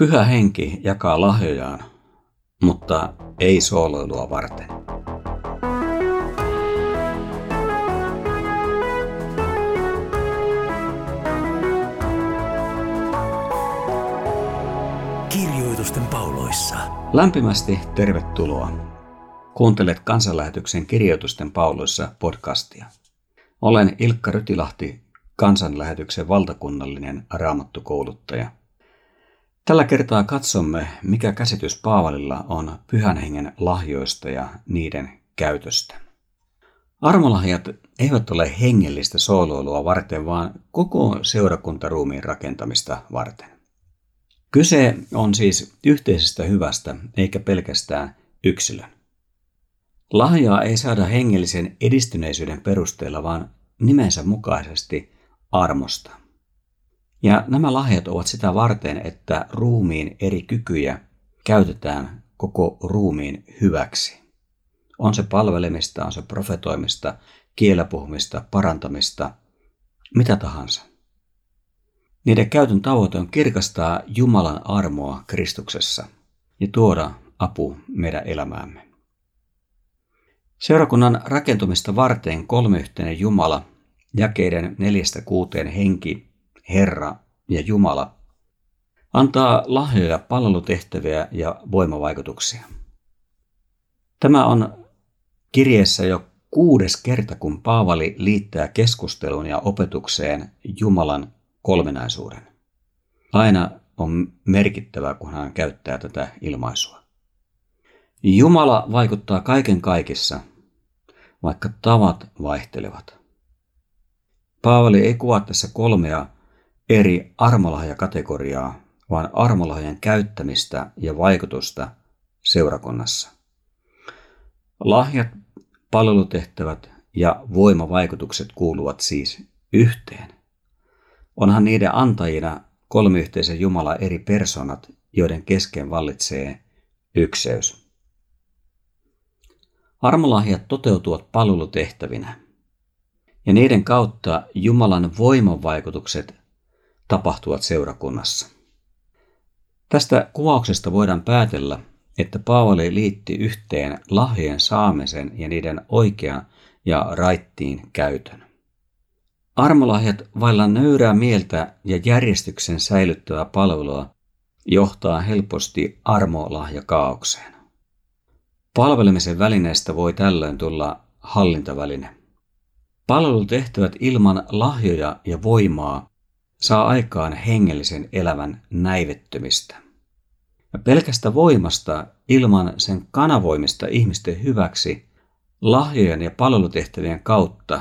Pyhä henki jakaa lahjojaan, mutta ei sooloilua varten. Kirjoitusten pauloissa. Lämpimästi tervetuloa. Kuuntelet kansanlähetyksen Kirjoitusten pauloissa podcastia. Olen Ilkka Rytilahti, kansanlähetyksen valtakunnallinen raamattukouluttaja – Tällä kertaa katsomme, mikä käsitys Paavalilla on pyhän hengen lahjoista ja niiden käytöstä. Armolahjat eivät ole hengellistä sooloilua varten, vaan koko seurakuntaruumiin rakentamista varten. Kyse on siis yhteisestä hyvästä, eikä pelkästään yksilön. Lahjaa ei saada hengellisen edistyneisyyden perusteella, vaan nimensä mukaisesti armosta. Ja nämä lahjat ovat sitä varten, että ruumiin eri kykyjä käytetään koko ruumiin hyväksi. On se palvelemista, on se profetoimista, kielepuhumista, parantamista, mitä tahansa. Niiden käytön tavoite on kirkastaa Jumalan armoa Kristuksessa ja tuoda apu meidän elämäämme. Seurakunnan rakentumista varten kolmeyhteinen Jumala, jakeiden neljästä kuuteen henki Herra ja Jumala antaa lahjoja, palvelutehtäviä ja voimavaikutuksia. Tämä on kirjeessä jo kuudes kerta, kun Paavali liittää keskusteluun ja opetukseen Jumalan kolminaisuuden. Aina on merkittävää, kun hän käyttää tätä ilmaisua. Jumala vaikuttaa kaiken kaikissa, vaikka tavat vaihtelevat. Paavali ei kuvaa tässä kolmea eri armolahjakategoriaa, vaan armolahjan käyttämistä ja vaikutusta seurakunnassa. Lahjat, palvelutehtävät ja voimavaikutukset kuuluvat siis yhteen. Onhan niiden antajina kolmiyhteisen Jumala eri personat, joiden kesken vallitsee ykseys. Armolahjat toteutuvat palvelutehtävinä, ja niiden kautta Jumalan voimavaikutukset tapahtuvat seurakunnassa. Tästä kuvauksesta voidaan päätellä, että Paavali liitti yhteen lahjojen saamisen ja niiden oikean ja raittiin käytön. Armolahjat vailla nöyrää mieltä ja järjestyksen säilyttävää palvelua johtaa helposti armolahjakaaukseen. Palvelemisen välineestä voi tällöin tulla hallintaväline. Palvelutehtävät ilman lahjoja ja voimaa saa aikaan hengellisen elävän näivettymistä. Ja pelkästä voimasta ilman sen kanavoimista ihmisten hyväksi lahjojen ja palvelutehtävien kautta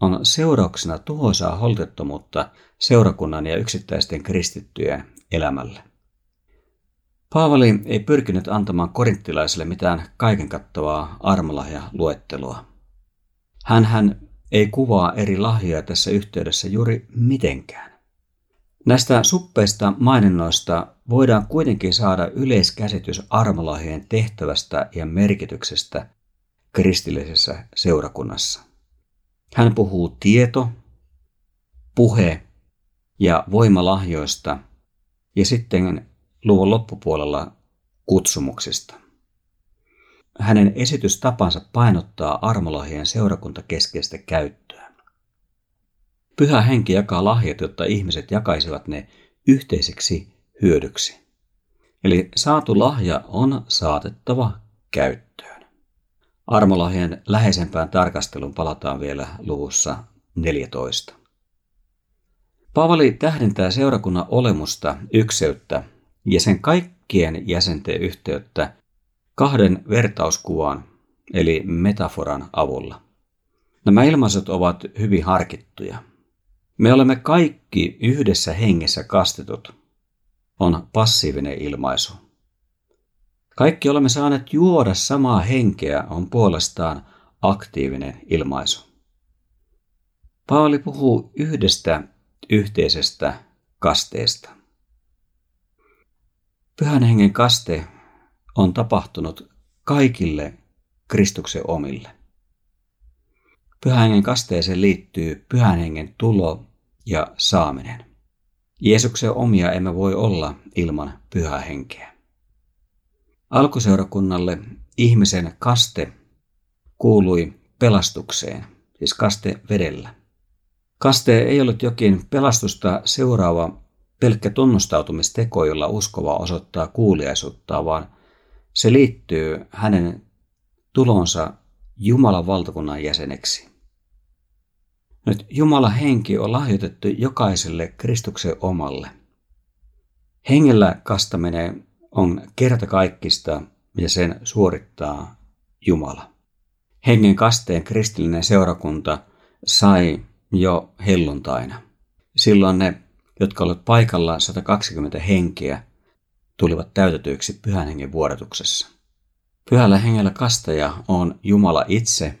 on seurauksena tuhoisaa holtettomuutta seurakunnan ja yksittäisten kristittyjen elämälle. Paavali ei pyrkinyt antamaan korinttilaisille mitään kaiken kattavaa armolahja luettelua. Hän hän ei kuvaa eri lahjoja tässä yhteydessä juuri mitenkään. Näistä suppeista maininnoista voidaan kuitenkin saada yleiskäsitys armolahjeen tehtävästä ja merkityksestä kristillisessä seurakunnassa. Hän puhuu tieto, puhe ja voimalahjoista ja sitten luvun loppupuolella kutsumuksista. Hänen esitystapansa painottaa armolahjeen seurakuntakeskeistä käyttöä. Pyhä henki jakaa lahjat, jotta ihmiset jakaisivat ne yhteiseksi hyödyksi. Eli saatu lahja on saatettava käyttöön. Armolahjen läheisempään tarkastelun palataan vielä luvussa 14. Paavali tähdentää seurakunnan olemusta, ykseyttä ja sen kaikkien jäsenten yhteyttä kahden vertauskuvan eli metaforan avulla. Nämä ilmaisut ovat hyvin harkittuja. Me olemme kaikki yhdessä hengessä kastetut, on passiivinen ilmaisu. Kaikki olemme saaneet juoda samaa henkeä on puolestaan aktiivinen ilmaisu. Paavali puhuu yhdestä yhteisestä kasteesta. Pyhän hengen kaste on tapahtunut kaikille Kristuksen omille. Pyhän hengen kasteeseen liittyy pyhän hengen tulo ja saaminen. Jeesuksen omia emme voi olla ilman pyhää henkeä. Alkuseurakunnalle ihmisen kaste kuului pelastukseen, siis kaste vedellä. Kaste ei ollut jokin pelastusta seuraava pelkkä tunnustautumisteko, jolla uskova osoittaa kuuliaisuutta, vaan se liittyy hänen tulonsa Jumalan valtakunnan jäseneksi. Nyt Jumalan henki on lahjoitettu jokaiselle Kristuksen omalle. Hengellä kastaminen on kertakaikkista ja sen suorittaa Jumala. Hengen kasteen kristillinen seurakunta sai jo helluntaina. Silloin ne, jotka olivat paikalla 120 henkeä, tulivat täytetyiksi pyhän hengen vuodatuksessa. Pyhällä hengellä kastaja on Jumala itse.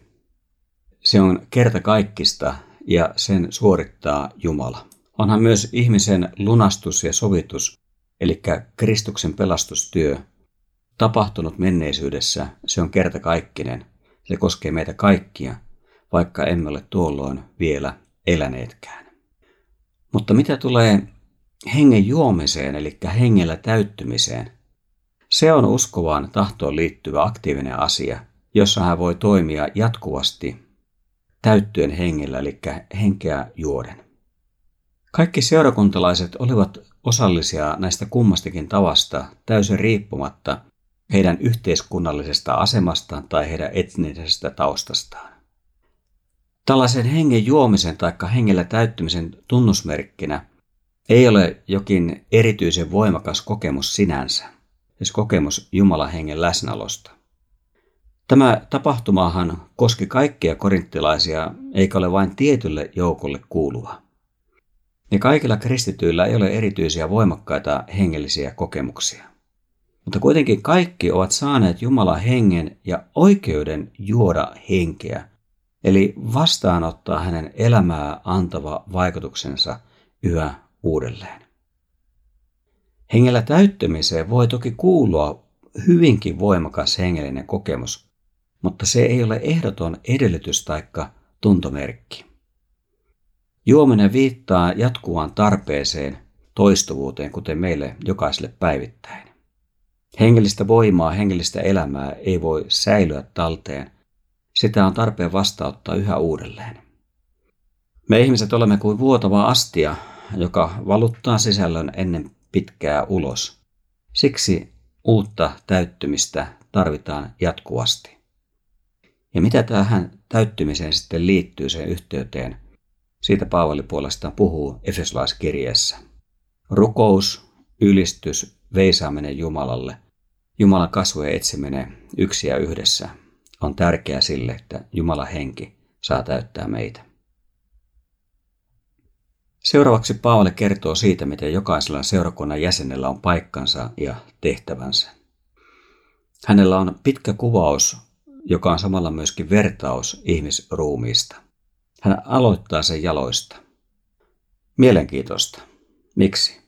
Se on kertakaikkista ja sen suorittaa Jumala. Onhan myös ihmisen lunastus ja sovitus, eli Kristuksen pelastustyö, tapahtunut menneisyydessä, se on kertakaikkinen. Se koskee meitä kaikkia, vaikka emme ole tuolloin vielä eläneetkään. Mutta mitä tulee hengen juomiseen, eli hengellä täyttymiseen, se on uskovaan tahtoon liittyvä aktiivinen asia, jossa hän voi toimia jatkuvasti täyttyen hengellä, eli henkeä juoden. Kaikki seurakuntalaiset olivat osallisia näistä kummastakin tavasta täysin riippumatta heidän yhteiskunnallisesta asemastaan tai heidän etnisestä taustastaan. Tällaisen hengen juomisen tai hengellä täyttymisen tunnusmerkkinä ei ole jokin erityisen voimakas kokemus sinänsä, siis kokemus Jumalan hengen läsnäolosta. Tämä tapahtumahan koski kaikkia korinttilaisia, eikä ole vain tietylle joukolle kuuluva. Ja kaikilla kristityillä ei ole erityisiä voimakkaita hengellisiä kokemuksia. Mutta kuitenkin kaikki ovat saaneet Jumalan hengen ja oikeuden juoda henkeä, eli vastaanottaa hänen elämää antava vaikutuksensa yhä uudelleen. Hengellä täyttymiseen voi toki kuulua hyvinkin voimakas hengellinen kokemus, mutta se ei ole ehdoton edellytys taikka tuntomerkki. Juominen viittaa jatkuvaan tarpeeseen, toistuvuuteen, kuten meille jokaiselle päivittäin. Hengellistä voimaa, hengellistä elämää ei voi säilyä talteen. Sitä on tarpeen vastauttaa yhä uudelleen. Me ihmiset olemme kuin vuotava astia, joka valuttaa sisällön ennen pitkää ulos. Siksi uutta täyttymistä tarvitaan jatkuvasti. Ja mitä tähän täyttymiseen sitten liittyy sen yhteyteen? Siitä Paavali puolestaan puhuu Efesolaiskirjeessä. Rukous, ylistys, veisaaminen Jumalalle, Jumalan kasvojen etsiminen yksi ja yhdessä on tärkeää sille, että Jumalan henki saa täyttää meitä. Seuraavaksi Paavali kertoo siitä, miten jokaisella seurakunnan jäsenellä on paikkansa ja tehtävänsä. Hänellä on pitkä kuvaus, joka on samalla myöskin vertaus ihmisruumiista. Hän aloittaa sen jaloista. Mielenkiintoista. Miksi?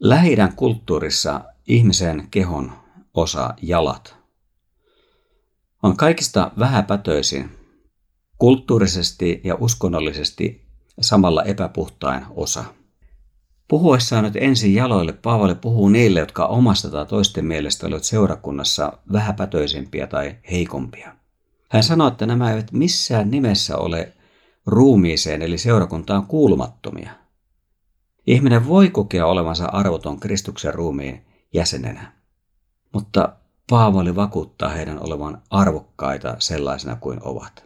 Lähidän kulttuurissa ihmisen kehon osa jalat on kaikista vähäpätöisin, kulttuurisesti ja uskonnollisesti samalla epäpuhtain osa. Puhuessaan nyt ensin jaloille Paavali puhuu niille, jotka omasta tai toisten mielestä olivat seurakunnassa vähäpätöisempiä tai heikompia. Hän sanoi, että nämä eivät missään nimessä ole ruumiiseen eli seurakuntaan kuulumattomia. Ihminen voi kokea olevansa arvoton Kristuksen ruumiin jäsenenä, mutta Paavali vakuuttaa heidän olevan arvokkaita sellaisena kuin ovat.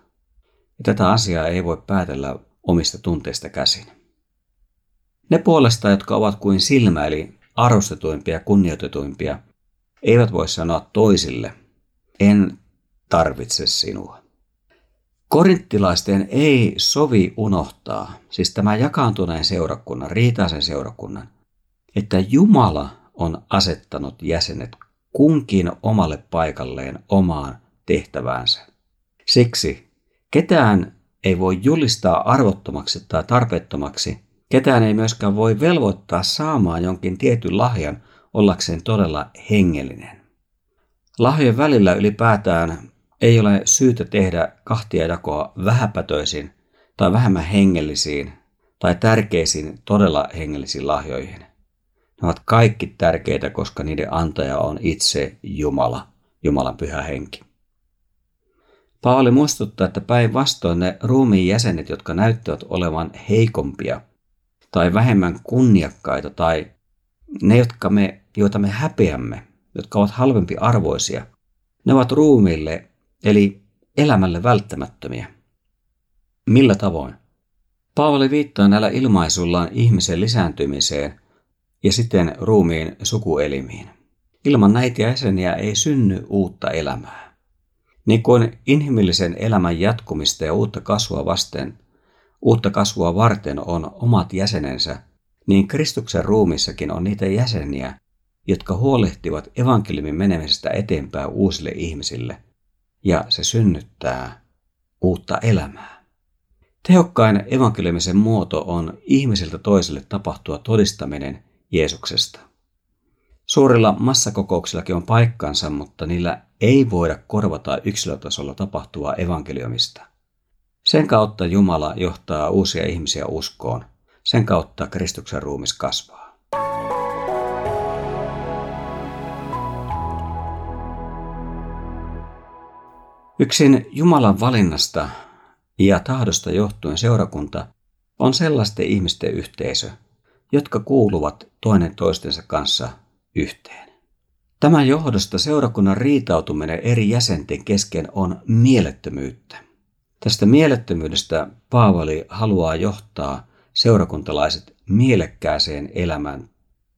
Tätä asiaa ei voi päätellä omista tunteista käsin. Ne puolesta, jotka ovat kuin silmä eli arvostetuimpia ja kunnioitetuimpia, eivät voi sanoa toisille, en tarvitse sinua. Korinttilaisten ei sovi unohtaa, siis tämä jakaantuneen seurakunnan, riitaisen seurakunnan, että Jumala on asettanut jäsenet kunkin omalle paikalleen omaan tehtäväänsä. Siksi ketään ei voi julistaa arvottomaksi tai tarpeettomaksi, ketään ei myöskään voi velvoittaa saamaan jonkin tietyn lahjan ollakseen todella hengellinen. Lahjojen välillä ylipäätään ei ole syytä tehdä kahtia jakoa vähäpätöisin tai vähemmän hengellisiin tai tärkeisiin todella hengellisiin lahjoihin. Ne ovat kaikki tärkeitä, koska niiden antaja on itse Jumala, Jumalan pyhä henki. Paavali muistuttaa, että päinvastoin ne ruumiin jäsenet, jotka näyttävät olevan heikompia tai vähemmän kunniakkaita tai ne, jotka me, joita me häpeämme, jotka ovat halvempi arvoisia, ne ovat ruumiille eli elämälle välttämättömiä. Millä tavoin? Paavali viittaa näillä ilmaisullaan ihmisen lisääntymiseen ja siten ruumiin sukuelimiin. Ilman näitä jäseniä ei synny uutta elämää. Niin kuin inhimillisen elämän jatkumista ja uutta kasvua vasten, uutta kasvua varten on omat jäsenensä, niin Kristuksen ruumissakin on niitä jäseniä, jotka huolehtivat evankeliumin menemisestä eteenpäin uusille ihmisille, ja se synnyttää uutta elämää. Tehokkain evankeliumisen muoto on ihmisiltä toiselle tapahtua todistaminen Jeesuksesta. Suurilla massakokouksillakin on paikkansa, mutta niillä ei voida korvata yksilötasolla tapahtuvaa evankeliumista. Sen kautta Jumala johtaa uusia ihmisiä uskoon. Sen kautta Kristuksen ruumis kasvaa. Yksin Jumalan valinnasta ja tahdosta johtuen seurakunta on sellaisten ihmisten yhteisö, jotka kuuluvat toinen toistensa kanssa yhteen. Tämän johdosta seurakunnan riitautuminen eri jäsenten kesken on mielettömyyttä. Tästä mielettömyydestä Paavali haluaa johtaa seurakuntalaiset mielekkääseen elämään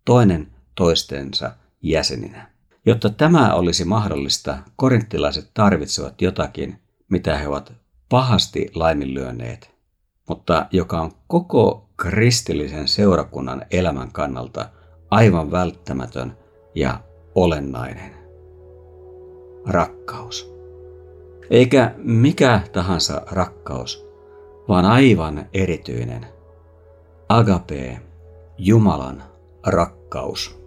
toinen toistensa jäseninä. Jotta tämä olisi mahdollista, korinttilaiset tarvitsevat jotakin, mitä he ovat pahasti laiminlyöneet, mutta joka on koko kristillisen seurakunnan elämän kannalta aivan välttämätön ja olennainen. Rakkaus. Eikä mikä tahansa rakkaus, vaan aivan erityinen. Agape, Jumalan rakkaus.